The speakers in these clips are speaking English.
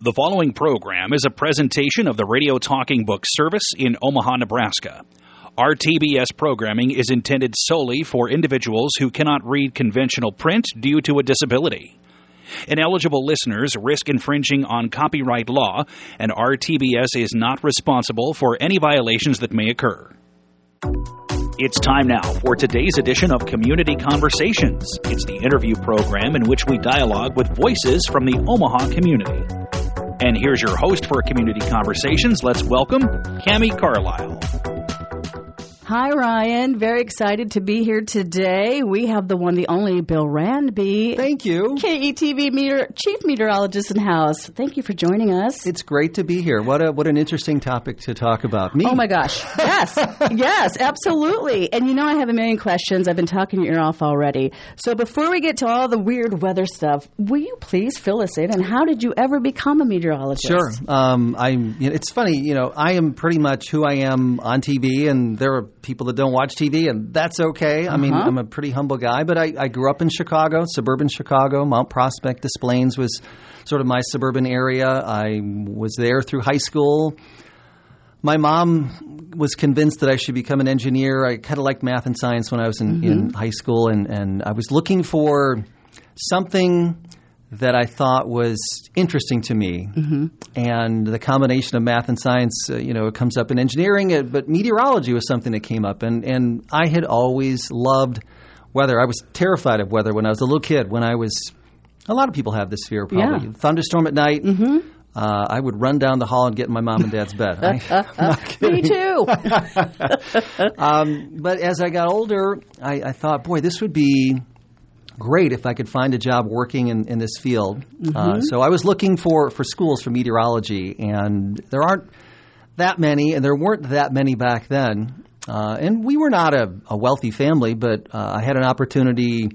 The following program is a presentation of the Radio Talking Book Service in Omaha, Nebraska. RTBS programming is intended solely for individuals who cannot read conventional print due to a disability. Ineligible listeners risk infringing on copyright law, and RTBS is not responsible for any violations that may occur. It's time now for today's edition of Community Conversations. It's the interview program in which we dialogue with voices from the Omaha community. And here's your host for Community Conversations. Let's welcome Cami Carlisle. Hi, Ryan. Very excited to be here today. We have the one, the only Bill Randby. Thank you. KETV meteor, chief meteorologist in house. Thank you for joining us. It's great to be here. What a what an interesting topic to talk about. Me. Oh my gosh. Yes. yes, absolutely. And you know I have a million questions. I've been talking your ear off already. So before we get to all the weird weather stuff, will you please fill us in and how did you ever become a meteorologist? Sure. Um, I'm. You know, it's funny. You know, I am pretty much who I am on TV, and there are people that don't watch TV, and that's okay. I mean, Uh-huh. I'm a pretty humble guy, but I, I grew up in Chicago, suburban Chicago. Mount Prospect, Des Plaines was sort of my suburban area. I was there through high school. My mom was convinced that I should become an engineer. I kind of liked math and science when I was in, in high school, and, and I was looking for something that I thought was interesting to me. And the combination of math and science, uh, you know, it comes up in engineering, uh, but meteorology was something that came up. And, and I had always loved weather. I was terrified of weather when I was a little kid. When I was, a lot of people have this fear probably. Yeah. Thunderstorm at night. Uh, I would run down the hall and get in my mom and dad's bed. I, I'm. Me too. Um, but as I got older, I, I thought, boy, this would be great if I could find a job working in, in this field. Uh, so I was looking for, for schools for meteorology, and there aren't that many, and there weren't that many back then. Uh, and we were not a, a wealthy family, but uh, I had an opportunity.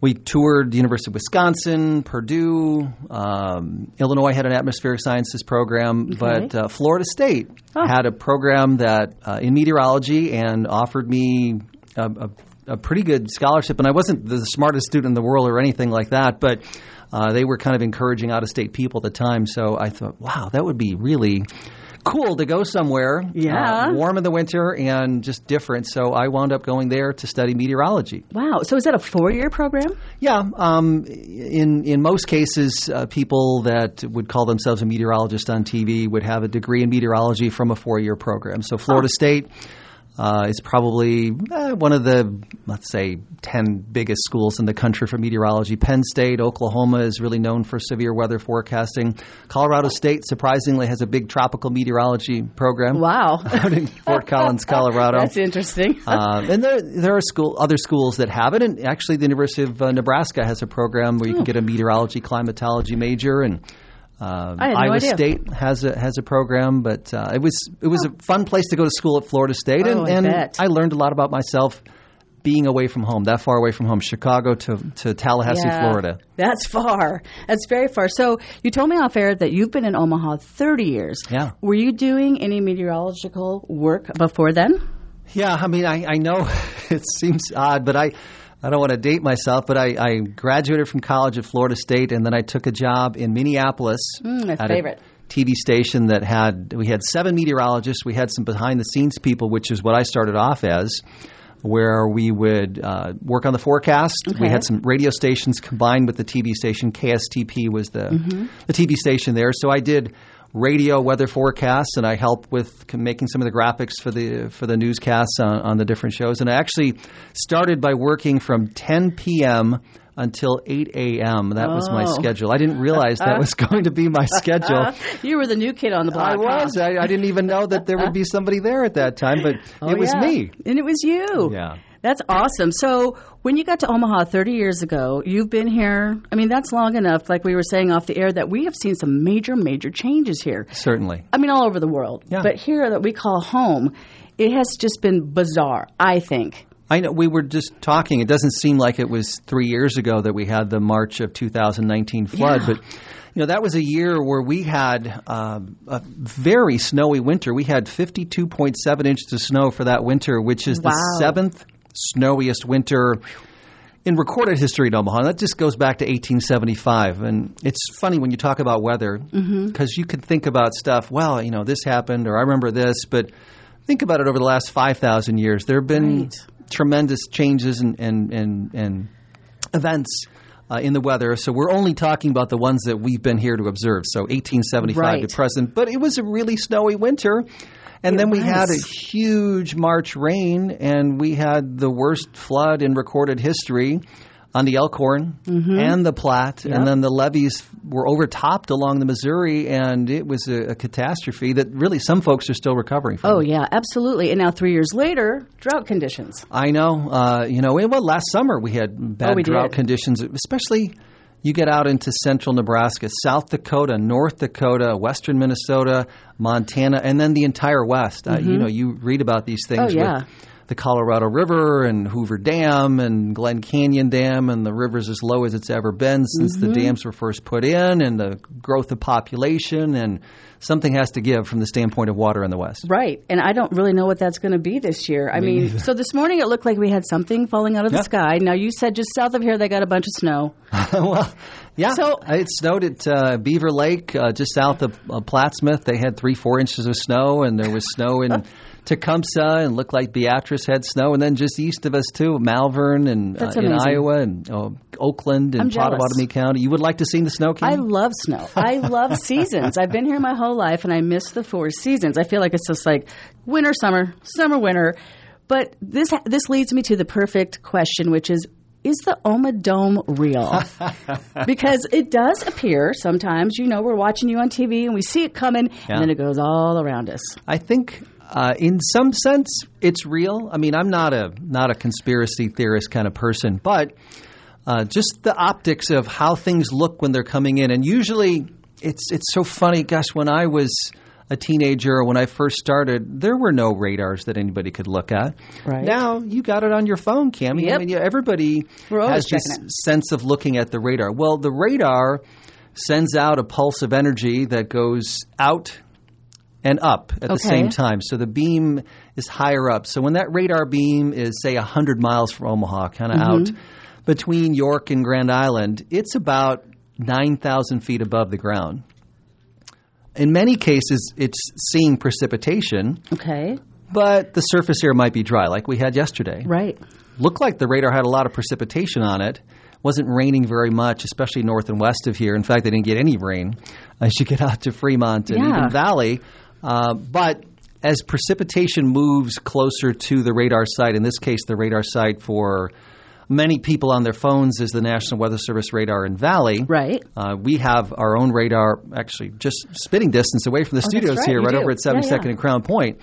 We toured the University of Wisconsin, Purdue, um, Illinois had an atmospheric sciences program, but uh, Florida State had a program that uh, in meteorology and offered me a, a, a pretty good scholarship. And I wasn't the smartest student in the world or anything like that, but uh, they were kind of encouraging out of state people at the time. So I thought, wow, that would be really cool to go somewhere Yeah. uh, warm in the winter and just different. So I wound up going there to study meteorology. wow. So is that a four year program? Yeah, um, in in most cases, uh, people that would call themselves a meteorologist on TV would have a degree in meteorology from a four year program. So Florida State. Uh, is probably uh, one of the, let's say, 10 biggest schools in the country for meteorology. Penn State, Oklahoma is really known for severe weather forecasting. Colorado State, surprisingly, has a big tropical meteorology program Wow. out in Fort Collins, Colorado. That's interesting. Um, and there, there are school, other schools that have it. And actually, the University of uh, Nebraska has a program where you can get a meteorology climatology major, and uh, I had no Iowa idea. State has a has a program. But uh, it was it was a fun place to go to school at Florida State, Oh, and, I and. I learned a lot about myself being away from home, that far away from home, Chicago to to Tallahassee, Yeah. Florida. That's far. That's very far. So you told me off air that you've been in Omaha 30 years. Yeah. Were you doing any meteorological work before then? Yeah, I mean, I, I know it seems odd, but I, I don't want to date myself, but I, I graduated from college at Florida State, and then I took a job in Minneapolis Mm, my favorite. a TV station that had we had seven meteorologists. We had some behind the scenes people, which is what I started off as. Where we would uh, work on the forecast. We had some radio stations combined with the TV station. KSTP was the Mm-hmm. the TV station there. So I did radio weather forecasts, and I helped with making some of the graphics for the for the newscasts on, on the different shows. And I actually started by working from 10 p.m. until 8 a.m. That was my Oh. schedule. I didn't realize that was going to be my schedule. You were the new kid on the block. I was. I, I didn't even know that there would be somebody there at that time, but Oh, it was yeah. me. And it was you. Yeah. That's awesome. So, when you got to Omaha 30 years ago, you've been here. I mean, that's long enough, like we were saying off the air, that we have seen some major, major changes here. Certainly. I mean, all over the world. Yeah. But here that we call home, it has just been bizarre, I think. I know we were just talking. It doesn't seem like it was three years ago that we had the March of 2019 flood, Yeah. but you know that was a year where we had um, a very snowy winter. We had 52.7 inches of snow for that winter, which is Wow. the seventh snowiest winter in recorded history in Omaha. That just goes back to 1875. And it's funny when you talk about weather because Mm-hmm. you can think about stuff, well, you know, this happened or I remember this, but think about it over the last 5,000 years. There have been Right. tremendous changes and, and, and, and events. Uh, in the weather, so we're only talking about the ones that we've been here to observe. So 1875 Right. to present, but it was a really snowy winter, and It then we had a huge March rain, and we had the worst flood in recorded history on the Elkhorn and the Platte, Mm-hmm. Yep. and then the levees were overtopped along the Missouri, and it was a, a catastrophe that really some folks are still recovering from. Oh yeah, absolutely. And now three years later, drought conditions. I know. Uh, you know, well, last summer we had bad Oh, we drought did. conditions, especially you get out into central Nebraska, South Dakota, North Dakota, western Minnesota, Montana, and then the entire West. Uh, you know, you read about these things Mm-hmm. Oh, yeah. with the Colorado River and Hoover Dam and Glen Canyon Dam, and the river's as low as it's ever been since Mm-hmm. the dams were first put in, and the growth of population, and something has to give from the standpoint of water in the West. Right. And I don't really know what that's going to be this year. I mean, so this morning it looked like we had something falling out of the sky. Now you said just south of here they got a bunch of snow. well, yeah. So- it snowed at uh, Beaver Lake, uh, just south of uh, Plattsmouth. They had three, four inches of snow, and there was snow in Tecumseh, and looked like Beatrice had snow. And then just east of us too, Malvern and uh, in. Iowa and uh, Oakland and. Pottawattamie County. You would like to see the snow, Kim? I love snow. I love seasons. I've been here my whole life and I miss the four seasons. I feel like it's just like winter, summer, summer, winter. But this this leads me to the perfect question, which is is the Oma Dome real? because it does appear sometimes, you know, we're watching you on TV and we see it coming Yeah. and then it goes all around us. I think, uh, in some sense, it's real. I mean, I'm not a not a conspiracy theorist kind of person, but uh, just the optics of how things look when they're coming in, and usually it's it's so funny. Gosh, when I was a teenager or when I first started, there were no radars that anybody could look at. Right. Now you got it on your phone, Cami. I mean, yeah, everybody has this it. sense of looking at the radar. Well, the radar sends out a pulse of energy that goes out and up at the same time. So the beam is higher up. So when that radar beam is, say, 100 miles from Omaha, kind of mm-hmm. out between York and Grand Island, it's about 9,000 feet above the ground. In many cases, it's seeing precipitation, Okay. but the surface air might be dry, like we had yesterday Right. looked like the radar had a lot of precipitation on it. Wasn't raining very much, especially north and west of here. In fact, they didn't get any rain as you get out to Fremont and Yeah. even Valley. Uh, but as precipitation moves closer to the radar site, in this case, the radar site for many people on their phones is the National Weather Service radar in Valley. Right. Uh, we have our own radar, actually, just spitting distance away from the Oh, studios right, here, right do. over at 72nd Yeah, yeah. and Crown Point.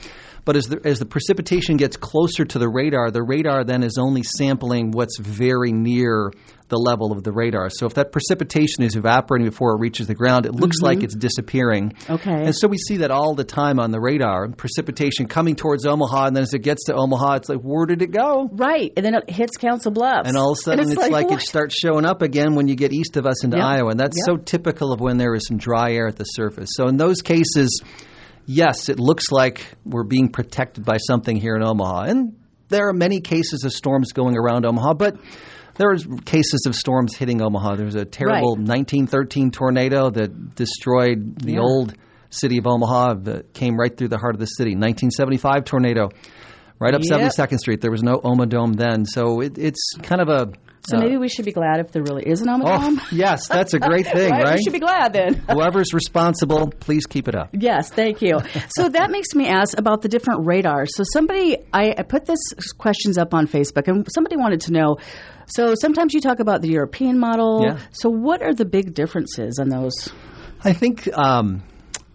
But as the, as the precipitation gets closer to the radar, the radar then is only sampling what's very near the level of the radar. So if that precipitation is evaporating before it reaches the ground, it looks like it's disappearing. Mm-hmm. Okay. And so we see that all the time on the radar, precipitation coming towards Omaha, and then as it gets to Omaha, it's like, where did it go? Right. And then it hits Council Bluffs. And all of a sudden, it's, like, what? it starts showing up again when you get east of us into Yep. Iowa. And that's Yep. so typical of when there is some dry air at the surface. So in those cases, yes, it looks like we're being protected by something here in Omaha. And there are many cases of storms going around Omaha, but there are cases of storms hitting Omaha. There was a terrible Right. 1913 tornado that destroyed the Yeah. old city of Omaha that came right through the heart of the city. 1975 tornado. Right up Yep. 72nd Street. There was no Oma Dome then. So it, it's kind of a So maybe we should be glad if there really is an Oh, yes, that's a great thing, right? right? We should be glad then. Whoever's responsible, please keep it up. Yes, thank you. So that makes me ask about the different radars. So somebody, I, I put this questions up on Facebook, and somebody wanted to know. So sometimes you talk about the European model. Yeah. So what are the big differences on those? I think um,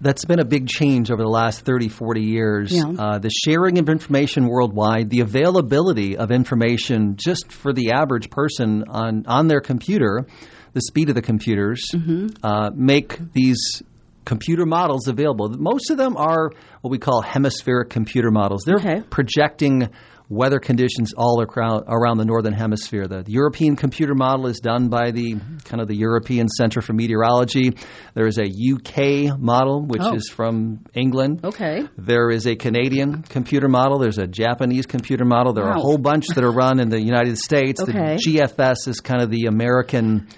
that's been a big change over the last 30, 40 years. Yeah. Uh, the sharing of information worldwide, the availability of information just for the average person on, on their computer, the speed of the computers, Mm-hmm. uh, make these computer models available. Most of them are what we call hemispheric computer models. They're Okay. projecting weather conditions all around, around the northern hemisphere. The European computer model is done by the kind of the European Center for Meteorology. There is a UK model, which Oh. is from England. Okay. There is a Canadian computer model. There's a Japanese computer model. There are a whole bunch that are run in the United States. Okay. The GFS is kind of the American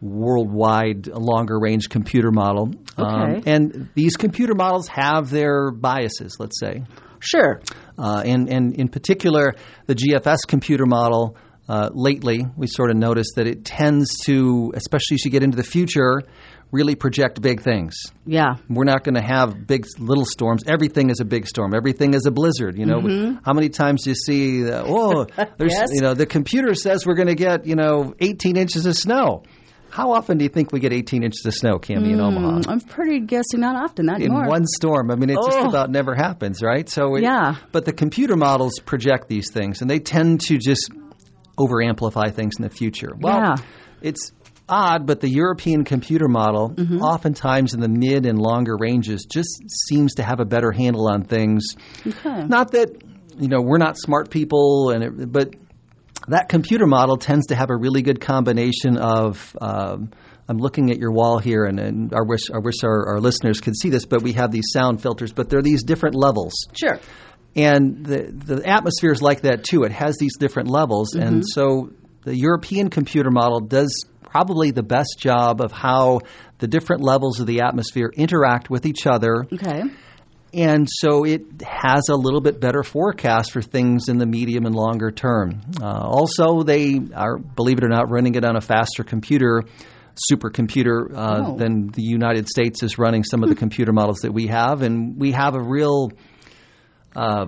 worldwide longer range computer model. Um, Okay. and these computer models have their biases, let's say. Sure. Uh, and, and in particular, the GFS computer model, uh, lately, we sort of noticed that it tends to, especially as you get into the future, really project big things. Yeah. We're not going to have big little storms. Everything is a big storm. Everything is a blizzard. You know, how many times do you see? That, oh, there's Yes. you know the computer says we're going to get you know 18 inches of snow. How often do you think we get 18 inches of snow, Cami, in Omaha? I'm pretty guessing not often, not In anymore. one storm. I mean, it just Oh. about never happens, right? So, it, Yeah. But the computer models project these things, and they tend to just over amplify things in the future. Well, Yeah. it's odd, but the European computer model, Mm-hmm. oftentimes in the mid and longer ranges, just seems to have a better handle on things. Okay. Not that you know we're not smart people, and it, but that computer model tends to have a really good combination of. Um, I'm looking at your wall here, and, and I wish I wish our, our listeners could see this, but we have these sound filters, but they're these different levels. Sure. And the, the atmosphere is like that too. It has these different levels. And so the European computer model does probably the best job of how the different levels of the atmosphere interact with each other. Okay. And so it has a little bit better forecast for things in the medium and longer term. Uh, also, they are, believe it or not, running it on a faster computer, supercomputer, uh, Oh. than the United States is running some of the computer models that we have. And we have a real uh,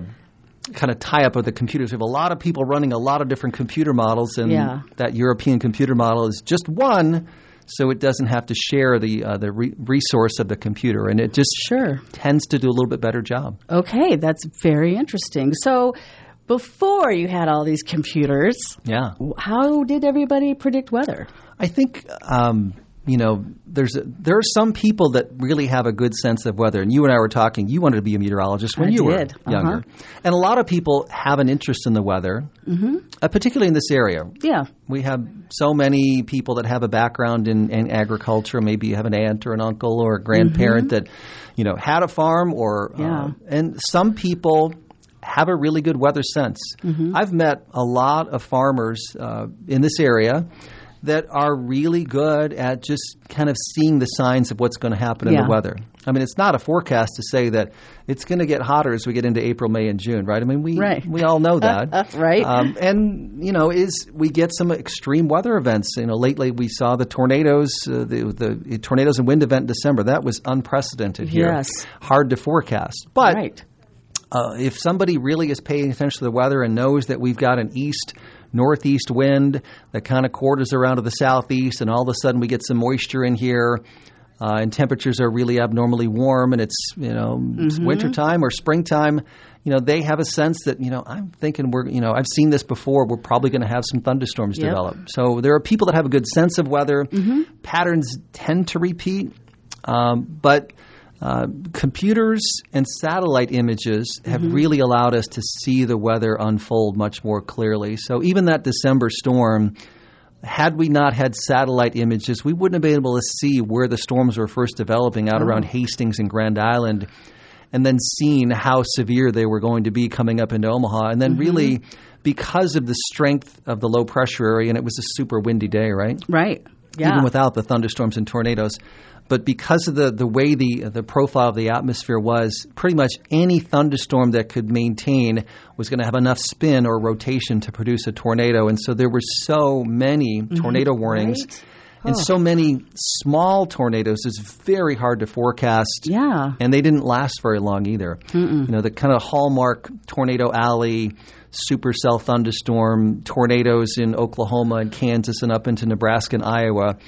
kind of tie up of the computers. We have a lot of people running a lot of different computer models, and Yeah. that European computer model is just one. So it doesn't have to share the uh, the re- resource of the computer, and it just Sure. tends to do a little bit better job. Okay, that's very interesting. So, before you had all these computers, Yeah, how did everybody predict weather? I think um, you know there's a, there are some people that really have a good sense of weather. And you and I were talking. You wanted to be a meteorologist when I you did. were younger, Uh-huh. and a lot of people have an interest in the weather, mm-hmm. uh, particularly in this area. Yeah. We have so many people that have a background in, in agriculture. Maybe you have an aunt or an uncle or a grandparent that, you know, had a farm or, Mm-hmm. Yeah. uh, and some people have a really good weather sense. Mm-hmm. I've met a lot of farmers uh, in this area that are really good at just kind of seeing the signs of what's going to happen in the weather. I mean, it's not a forecast to say that it's going to get hotter as we get into April, May, and June, right? I mean, we Right. we all know that, Right. Um, and you know, is we get some extreme weather events. You know, lately we saw the tornadoes, uh, the the tornadoes and wind event in December. That was unprecedented here. Yes. hard to forecast. But right. uh, if somebody really is paying attention to the weather and knows that we've got an east northeast wind that kind of quarters around to the southeast, and all of a sudden we get some moisture in here. Uh, and temperatures are really abnormally warm, and it's you know it's wintertime or springtime. You know they have a sense that you know I'm thinking we're you know I've seen this before. We're probably going to have some thunderstorms Yep. develop. So there are people that have a good sense of weather. Patterns tend to repeat, um, but uh, computers and satellite images have really allowed us to see the weather unfold much more clearly. So even that December storm, had we not had satellite images, we wouldn't have been able to see where the storms were first developing out around Hastings and Grand Island, and then seen how severe they were going to be coming up into Omaha. And then really, because of the strength of the low pressure area, and it was a super windy day, right? Right. Yeah. even without the thunderstorms and tornadoes. But because of the, the way the the profile of the atmosphere was, pretty much any thunderstorm that could maintain was going to have enough spin or rotation to produce a tornado. And so there were so many mm-hmm. tornado warnings. Right. And so many small tornadoes, it's very hard to forecast. Yeah. And they didn't last very long either. You know, the kind of hallmark tornado alley, supercell thunderstorm, tornadoes in Oklahoma and Kansas and up into Nebraska and Iowa.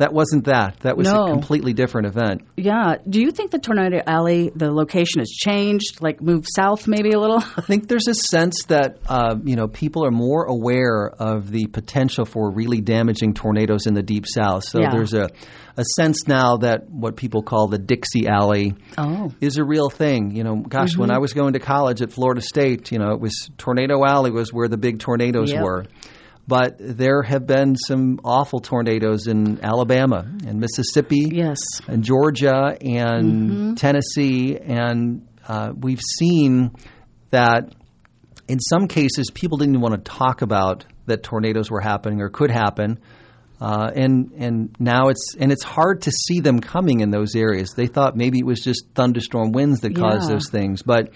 That wasn't that. That was No. a completely different event. Yeah. Do you think the Tornado Alley, the location has changed, like moved south maybe a little? I think there's a sense that uh, you know people are more aware of the potential for really damaging tornadoes in the deep south. So Yeah. there's a a sense now that what people call the Dixie Alley Oh. is a real thing. You know, gosh, when I was going to college at Florida State, you know, it was Tornado Alley was where the big tornadoes Yep. were. But there have been some awful tornadoes in Alabama and Mississippi Yes. and Georgia and Mm-hmm. Tennessee, and uh, we've seen that in some cases people didn't even want to talk about that tornadoes were happening or could happen. Uh, and and now it's and it's hard to see them coming in those areas. They thought maybe it was just thunderstorm winds that caused Yeah. those things, but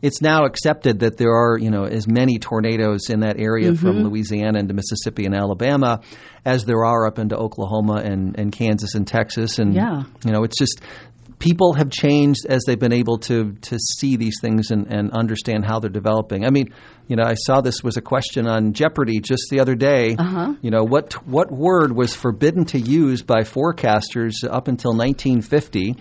it's now accepted that there are you know as many tornadoes in that area Mm-hmm. from Louisiana into Mississippi and Alabama as there are up into Oklahoma and, and Kansas and Texas. And Yeah. you know it's just people have changed as they've been able to to see these things and, and understand how they're developing. I mean, you know, I saw this was a question on Jeopardy just the other day. Uh-huh. You know, what what word was forbidden to use by forecasters up until 1950?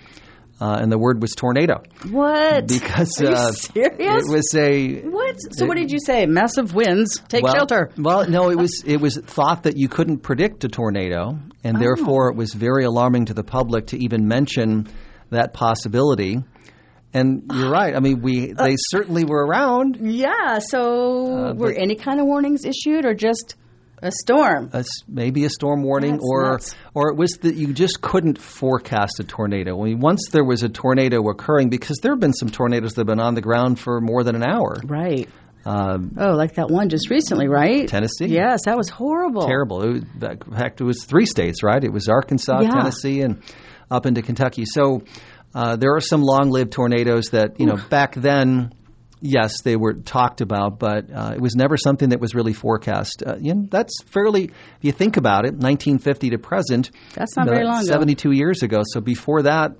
Uh, and the word was tornado What? because Are you uh, serious? it was a what? So what did you say? Massive winds. Take well, shelter. Well, no, it was it was thought that you couldn't predict a tornado, and Oh. therefore it was very alarming to the public to even mention that possibility. And you're right. I mean, we Uh, they certainly were around. Yeah. So were Uh, but- any kind of warnings issued, or just a storm? A maybe a storm warning, That's or nuts. or it was that you just couldn't forecast a tornado. I mean, once there was a tornado occurring, because there have been some tornadoes that have been on the ground for more than an hour. right. Um, Oh, like that one just recently, right? Tennessee? Yes, that was horrible. terrible. It was, in fact, it was three states, right? It was Arkansas, Yeah. Tennessee, and up into Kentucky. So uh, there are some long-lived tornadoes that you know back then. Yes, they were talked about, but uh, it was never something that was really forecast. Uh, you know, that's fairly, if you think about it, 1950 to present. That's not very long ago. 72 years ago. So before that,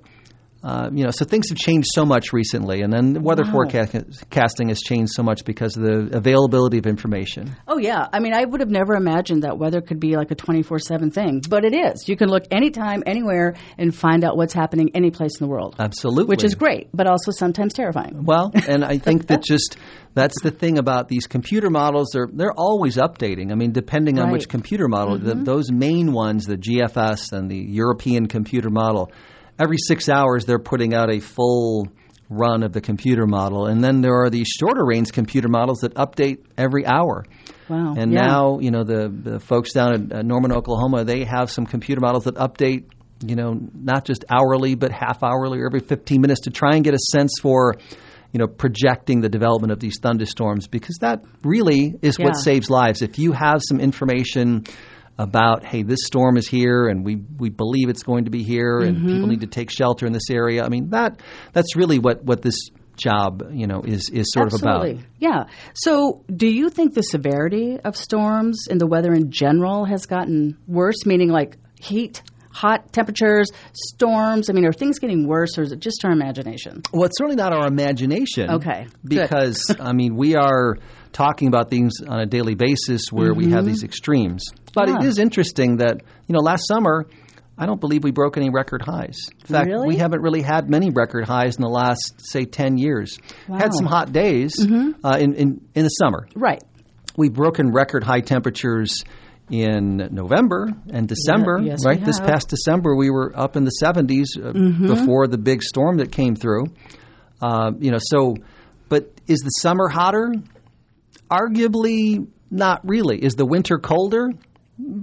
uh, you know, so things have changed so much recently, and then weather Wow. forecasting has changed so much because of the availability of information. Oh yeah, I mean, I would have never imagined that weather could be like a twenty four seven thing, but it is. You can look anytime, anywhere, and find out what's happening any place in the world, Absolutely, which is great, but also sometimes terrifying. Well, and I think that just that's the thing about these computer models. They're they're always updating. I mean, depending on which computer model, the, those main ones, the GFS and the European computer model, every six hours they're putting out a full run of the computer model, and then there are these shorter range computer models that update every hour. Wow. And Yeah. now, you know, the, the folks down in uh, Norman, Oklahoma, they have some computer models that update, you know, not just hourly, but half hourly or every 15 minutes to try and get a sense for, you know, projecting the development of these thunderstorms because that really is what saves lives. If you have some information about, hey, this storm is here and we, we believe it's going to be here and Mm-hmm. people need to take shelter in this area, I mean, that that's really what, what this job, you know, is, is sort Absolutely. of about. Yeah. So, do you think the severity of storms and the weather in general has gotten worse? Meaning, like heat, hot temperatures, storms. I mean, are things getting worse, or is it just our imagination? Well, it's certainly not our imagination. Okay. Because, I mean, we are talking about things on a daily basis where we have these extremes. But it Mm-hmm. Yeah. is interesting that, you know, last summer, I don't believe we broke any record highs. In fact, Really? we haven't really had many record highs in the last, say, 10 years. Had Wow. Mm-hmm. some hot days uh, in, in, in the summer. Right. We've broken record high temperatures in November and December, Yeah, yes, right? This. Mm-hmm. past December, we were up in the 70s uh, before the big storm that came through. Uh, you know, so, but is the summer hotter? Arguably, not really. Is the winter colder?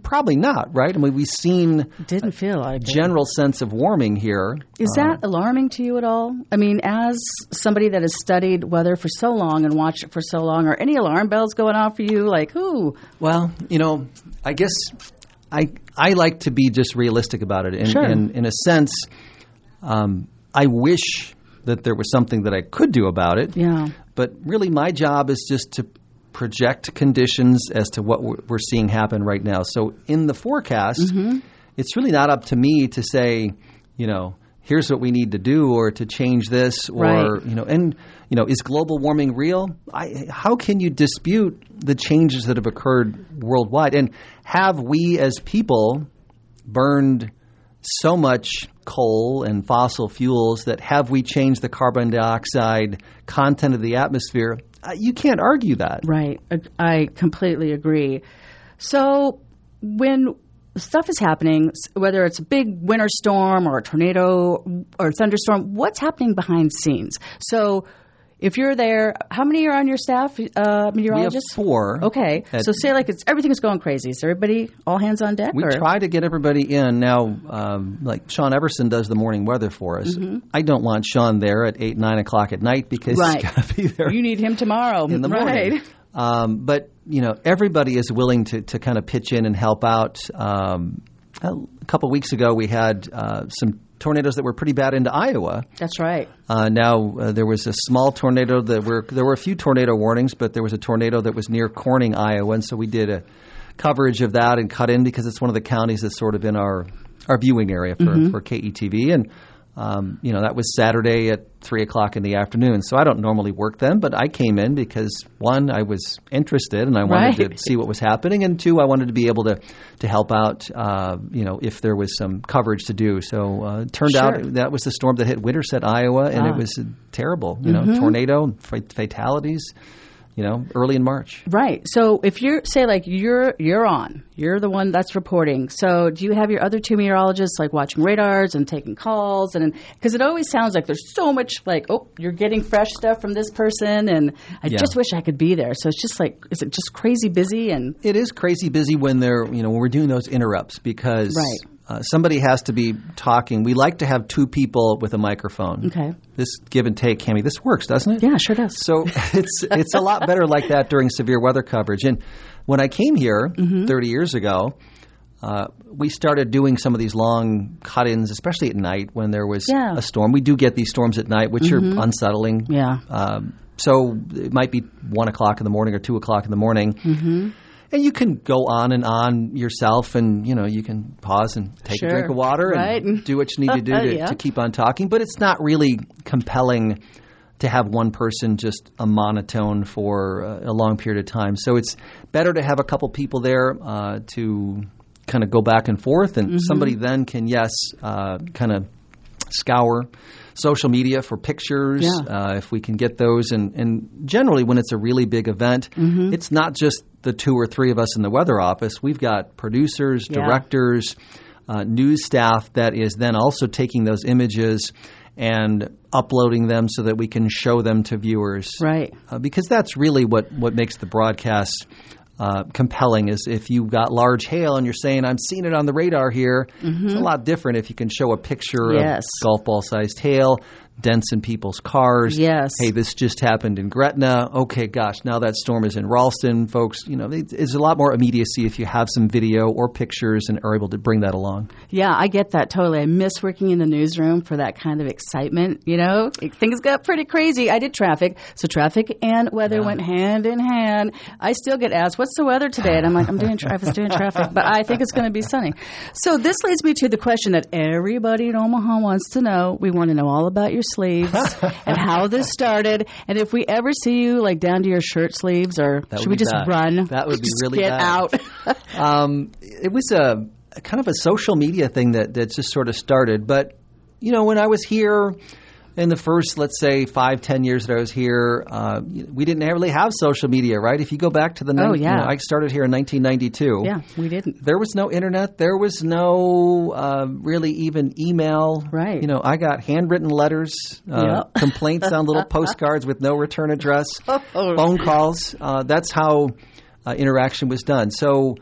Probably not, right? I mean, we've seen Didn't feel like it. general sense of warming here. Is that alarming to you at all? I mean, as somebody that has studied weather for so long and watched it for so long, are any alarm bells going off for you? Like, ooh, Well, you know, I guess I I like to be just realistic about it. In, Sure. in, in a sense, um, I wish that there was something that I could do about it. yeah. But really, my job is just to project conditions as to what we're we're seeing happen right now. So in the forecast, Mm-hmm. it's really not up to me to say, you know, here's what we need to do or to change this or Right. you know and you know is global warming real I, how can you dispute the changes that have occurred worldwide and have we as people burned so much coal and fossil fuels that have we changed the carbon dioxide content of the atmosphere? You can't argue that. Right. I completely agree. So when stuff is happening, whether it's a big winter storm or a tornado or a thunderstorm, what's happening behind scenes? So if you're there, how many are on your staff, uh, meteorologists? We have four. Okay, so say like it's everything is going crazy. Is everybody all hands on deck? We or? try to get everybody in now. Um, like Sean Everson does the morning weather for us. Mm-hmm. I don't want Sean there at eight nine o'clock at night because right. he's got to be there. You need him tomorrow in the morning. Right. Um, but you know, everybody is willing to to kind of pitch in and help out. Um, a couple weeks ago, we had uh, some tornadoes that were pretty bad into Iowa. That's right. Uh, now uh, there was a small tornado that were there were a few tornado warnings, but there was a tornado that was near Corning, Iowa, and so we did a coverage of that and cut in because it's one of the counties that's sort of in our our viewing area for, Mm-hmm. for KETV and. Um, you know that was Saturday at three o'clock in the afternoon. So I don't normally work then, but I came in because one, I was interested and I wanted Right. to see what was happening, and two, I wanted to be able to to help out. Uh, you know, if there was some coverage to do. So uh, it turned Sure. out that was the storm that hit Winterset, Iowa, and Ah. it was terrible. You know, Mm-hmm. tornado, fatalities. You know, early in March. Right. So if you're say like you're you're on, you're the one that's reporting. So do you have your other two meteorologists like watching radars and taking calls and because it always sounds like there's so much like oh you're getting fresh stuff from this person and I Yeah. just wish I could be there. So it's just like is it just crazy busy and It is crazy busy when they're you know when we're doing those interrupts because Right. Uh, somebody has to be talking. We like to have two people with a microphone. Okay. This give and take, Cami. This works, doesn't it? yeah, sure does. So it's it's a lot better like that during severe weather coverage. And when I came here Mm-hmm. 30 years ago, uh, we started doing some of these long cut-ins, especially at night when there was Yeah. Mm-hmm. a storm. We do get these storms at night, which are unsettling. Yeah. Um, so it might be one o'clock in the morning or two o'clock in the morning. Mm-hmm. And you can go on and on yourself, and you know you can pause and take Sure. a drink of water Right. and do what you need to do to, Yeah. to keep on talking. But it's not really compelling to have one person just a monotone for uh, a long period of time. So it's better to have a couple people there uh, to kind of go back and forth, and somebody then can yes, uh, kind of scour social media for pictures Yeah. uh, if we can get those. And, and generally, when it's a really big event, it's not just the two or three of us in the weather office. We've got producers, Yeah. directors, uh, news staff that is then also taking those images and uploading them so that we can show them to viewers. Right. Uh, because that's really what, what makes the broadcast uh, compelling is if you've got large hail and you're saying I'm seeing it on the radar here. It's a lot different if you can show a picture Mm-hmm. Yes. of golf ball sized hail, dents in people's cars. Yes. Hey, this just happened in Gretna. Okay, gosh, now that storm is in Ralston, folks. You know, it- it's a lot more immediacy if you have some video or pictures and are able to bring that along. Yeah, I get that totally. I miss working in the newsroom for that kind of excitement. You know, things got pretty crazy. I did traffic, so traffic and weather went hand in hand. I still get asked, "What's the weather today?" And I'm like, "I'm doing, tra- I was doing traffic, but I think it's going to be sunny." So this leads me to the question that everybody in Omaha wants to know. We want to know all about your sleeves and how this started, and if we ever see you like down to your shirt sleeves, or That should we just bad. run? That would be Just really get bad. out. Um, it was a, a kind of a social media thing that, that just sort of started. But, you know, when I was here in the first, let's say, five, ten years that I was here, uh, we didn't really have social media, right? If you go back to the, Oh, nin- you yeah. know, I started here in 1992. yeah, we didn't. There was no internet. There was no uh, really even email. Right. You know, I got handwritten letters, uh, Yep. complaints on little postcards with no return address, phone calls. Uh, that's how uh, interaction was done. So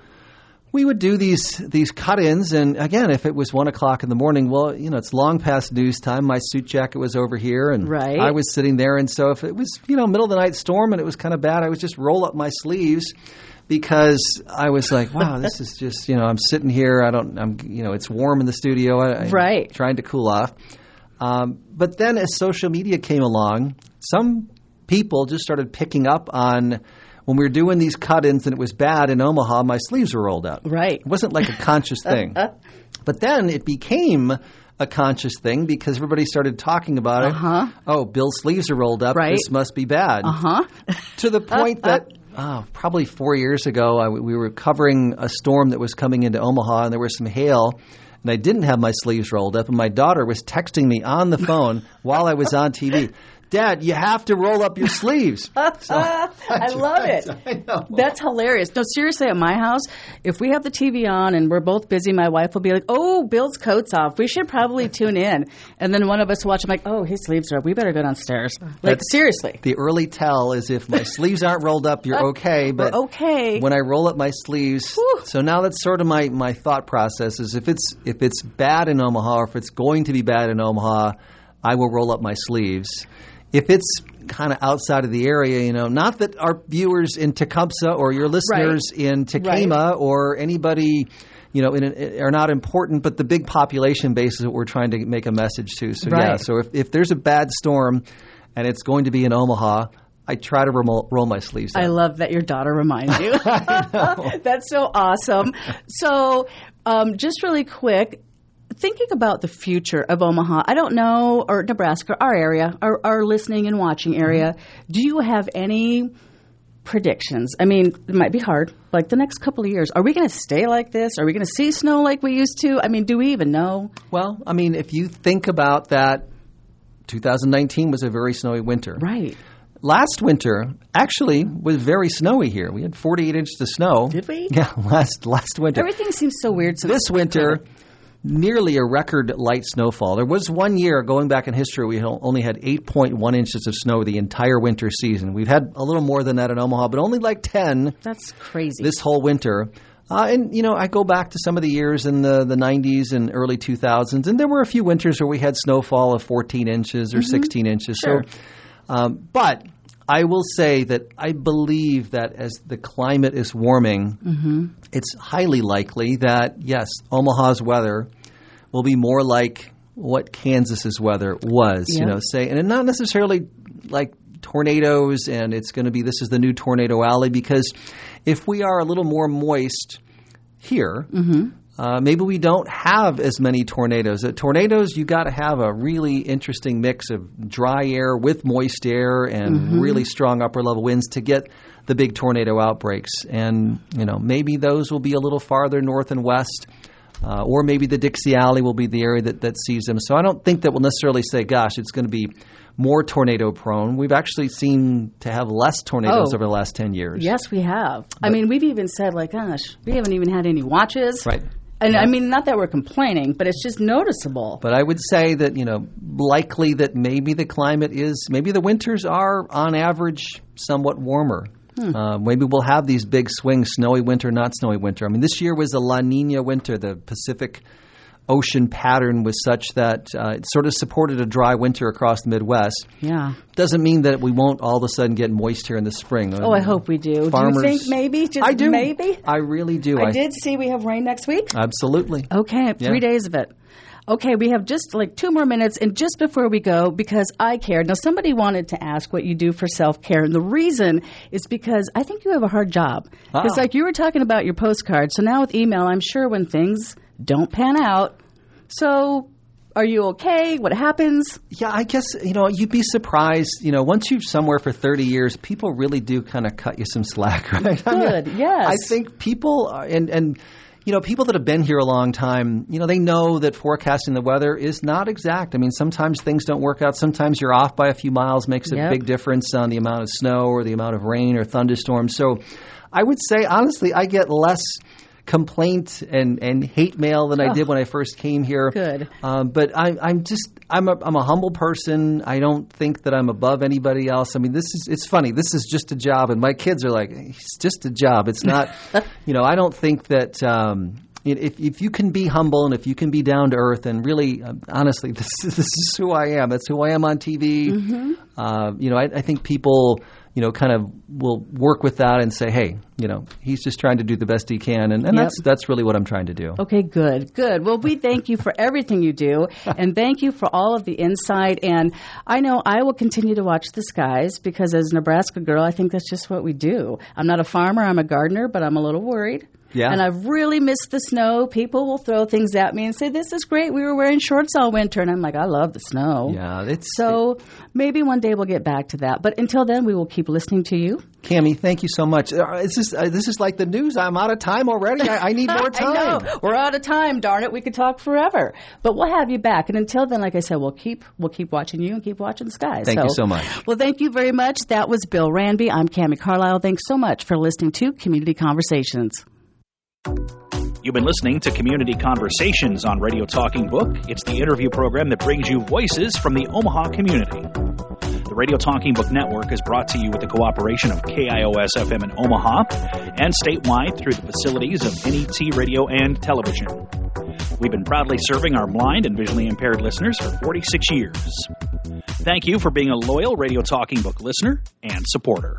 we would do these these cut-ins, and again, if it was one o'clock in the morning, well, you know, it's long past news time. My suit jacket was over here, and Right. I was sitting there. And so, if it was you know middle of the night storm and it was kind of bad, I would just roll up my sleeves because I was like, wow, this is just you know, I'm sitting here. I don't, I'm you know, it's warm in the studio. I, I'm Right. trying to cool off. Um, but then as social media came along, some people just started picking up on when we were doing these cut-ins and it was bad in Omaha, my sleeves were rolled up. Right. It wasn't like a conscious thing. But then it became a conscious thing because everybody started talking about it. Uh-huh. Oh, Bill's sleeves are rolled up. Right. This must be bad. Uh huh? To the point that oh, probably four years ago, I, we were covering a storm that was coming into Omaha, and there was some hail. and I didn't have my sleeves rolled up, and my daughter was texting me on the phone while I was on TV. Dad, you have to roll up your sleeves. So, I love it. I. That's hilarious. No, seriously, at my house, if we have the TV on and we're both busy, my wife will be like, "Oh, Bill's coat's off. We should probably tune in." And then one of us will watch. I'm like, "Oh, his sleeves are up. We better go downstairs." Like That's- seriously. The early tell is if my sleeves aren't rolled up, you're okay. But We're okay. when I roll up my sleeves, Whew. so now that's sort of my, my thought process is if it's if it's bad in Omaha or if it's going to be bad in Omaha, I will roll up my sleeves. If it's kind of outside of the area, you know, not that our viewers in Tecumseh or your listeners in Tekamah or anybody, you know, in a, are not important, but the big population base is what we're trying to make a message to. So yeah, so if, if there's a bad storm and it's going to be in Omaha, I try to roll, roll my sleeves. up. I love that your daughter reminds you. That's so awesome. So, um, just really quick, thinking about the future of Omaha, I don't know, or Nebraska, our area, our, our listening and watching area, mm-hmm. do you have any predictions? I mean, it might be hard. Like the next couple of years, are we going to stay like this? Are we going to see snow like we used to? I mean, do we even know? Well, I mean, if you think about that, 2019 was a very snowy winter. Right. Last winter actually was very snowy here. We had 48 inches of snow. Did we? Yeah, last last winter. Everything seems so weird. So this winter, nearly a record light snowfall. There was one year going back in history we only had 8.1 inches of snow the entire winter season. We've had a little more than that in Omaha, but only like 10 That's crazy. this whole winter. Uh, and you know, I go back to some of the years in the, the 90s and early 2000s, and there were a few winters where we had snowfall of 14 inches or 16 inches. Mm-hmm. Sure. So, um, but I will say that I believe that as the climate is warming, Mm-hmm. it's highly likely that yes, Omaha's weather will be more like what Kansas's weather was. You know, say, and not necessarily like tornadoes, and it's going to be this is the new tornado alley because if we are a little more moist here. Uh, maybe we don't have as many tornadoes. Uh, tornadoes, you got to have a really interesting mix of dry air with moist air and really strong upper level winds to get the big tornado outbreaks. And you know, maybe those will be a little farther north and west. Uh, or maybe the Dixie Alley will be the area that, that sees them. So I don't think that we'll necessarily say, gosh, it's going to be more tornado prone. We've actually seen to have less tornadoes Oh. over the last 10 years. Yes, we have. I mean, we've even said, like, gosh, we haven't even had any watches. Right. And I mean, not that we're complaining, but it's just noticeable. But I would say that, you know, likely that maybe the climate is, maybe the winters are on average somewhat warmer. Uh, maybe we'll have these big swings, snowy winter, not snowy winter. I mean, this year was a La Nina winter. The Pacific Ocean pattern was such that uh, it sort of supported a dry winter across the Midwest. yeah. Doesn't mean that we won't all of a sudden get moist here in the spring. Oh, I hope we do. Farmers- do you think maybe? Just I do. maybe? I really do. I did see we have rain next week. Absolutely. Okay, three Yeah. days of it. Okay, we have just like two more minutes, and just before we go, because I care. Now, somebody wanted to ask what you do for self care, and the reason is because I think you have a hard job. Because, Ah. like you were talking about your postcard, so now with email, I'm sure when things don't pan out. So, are you okay? What happens? Yeah, I guess you know you'd be surprised. You know, once you're somewhere for 30 years, people really do kind of cut you some slack, right? I mean, Good, yes. I think people are, and and you know people that have been here a long time, you know, they know that forecasting the weather is not exact. I mean, sometimes things don't work out. Sometimes you're off by a few miles makes a Yep. big difference on the amount of snow or the amount of rain or thunderstorms. So, I would say honestly, I get less complaint and, and hate mail than I did when I first came here. Good. Um, but I, I'm just I'm a, I'm a humble person. I don't think that I'm above anybody else. I mean, this is it's funny. This is just a job, and my kids are like, it's just a job. It's not, you know. I don't think that. Um, if, if you can be humble and if you can be down to earth and really, um, honestly, this is, this is who I am. That's who I am on TV. Uh, you know, I, I think people, you know, kind of will work with that and say, hey, you know, he's just trying to do the best he can, and, and Yep. that's that's really what I'm trying to do. Okay, good, good. Well, we thank you for everything you do, and thank you for all of the insight. And I know I will continue to watch the skies because, as a Nebraska girl, I think that's just what we do. I'm not a farmer; I'm a gardener, but I'm a little worried. Yeah. And I've really missed the snow. People will throw things at me and say, "This is great. We were wearing shorts all winter," and I'm like, "I love the snow." Yeah, it's So maybe one day we'll get back to that. But until then, we will keep listening to you. Cami, thank you so much. Uh, Is this is uh, this is like the news. I'm out of time already. I, I need more time. I know. We're out of time. Darn it, we could talk forever. But we'll have you back. And until then, like I said, we'll keep we'll keep watching you and keep watching the skies. Thank so, you so much. Well, thank you very much. That was Bill Randby. I'm Cami Carlisle. Thanks so much for listening to Community Conversations. You've been listening to Community Conversations on Radio Talking Book. It's the interview program that brings you voices from the Omaha community. The Radio Talking Book Network is brought to you with the cooperation of KIOS FM in Omaha and statewide through the facilities of NET Radio and Television. We've been proudly serving our blind and visually impaired listeners for 46 years. Thank you for being a loyal Radio Talking Book listener and supporter.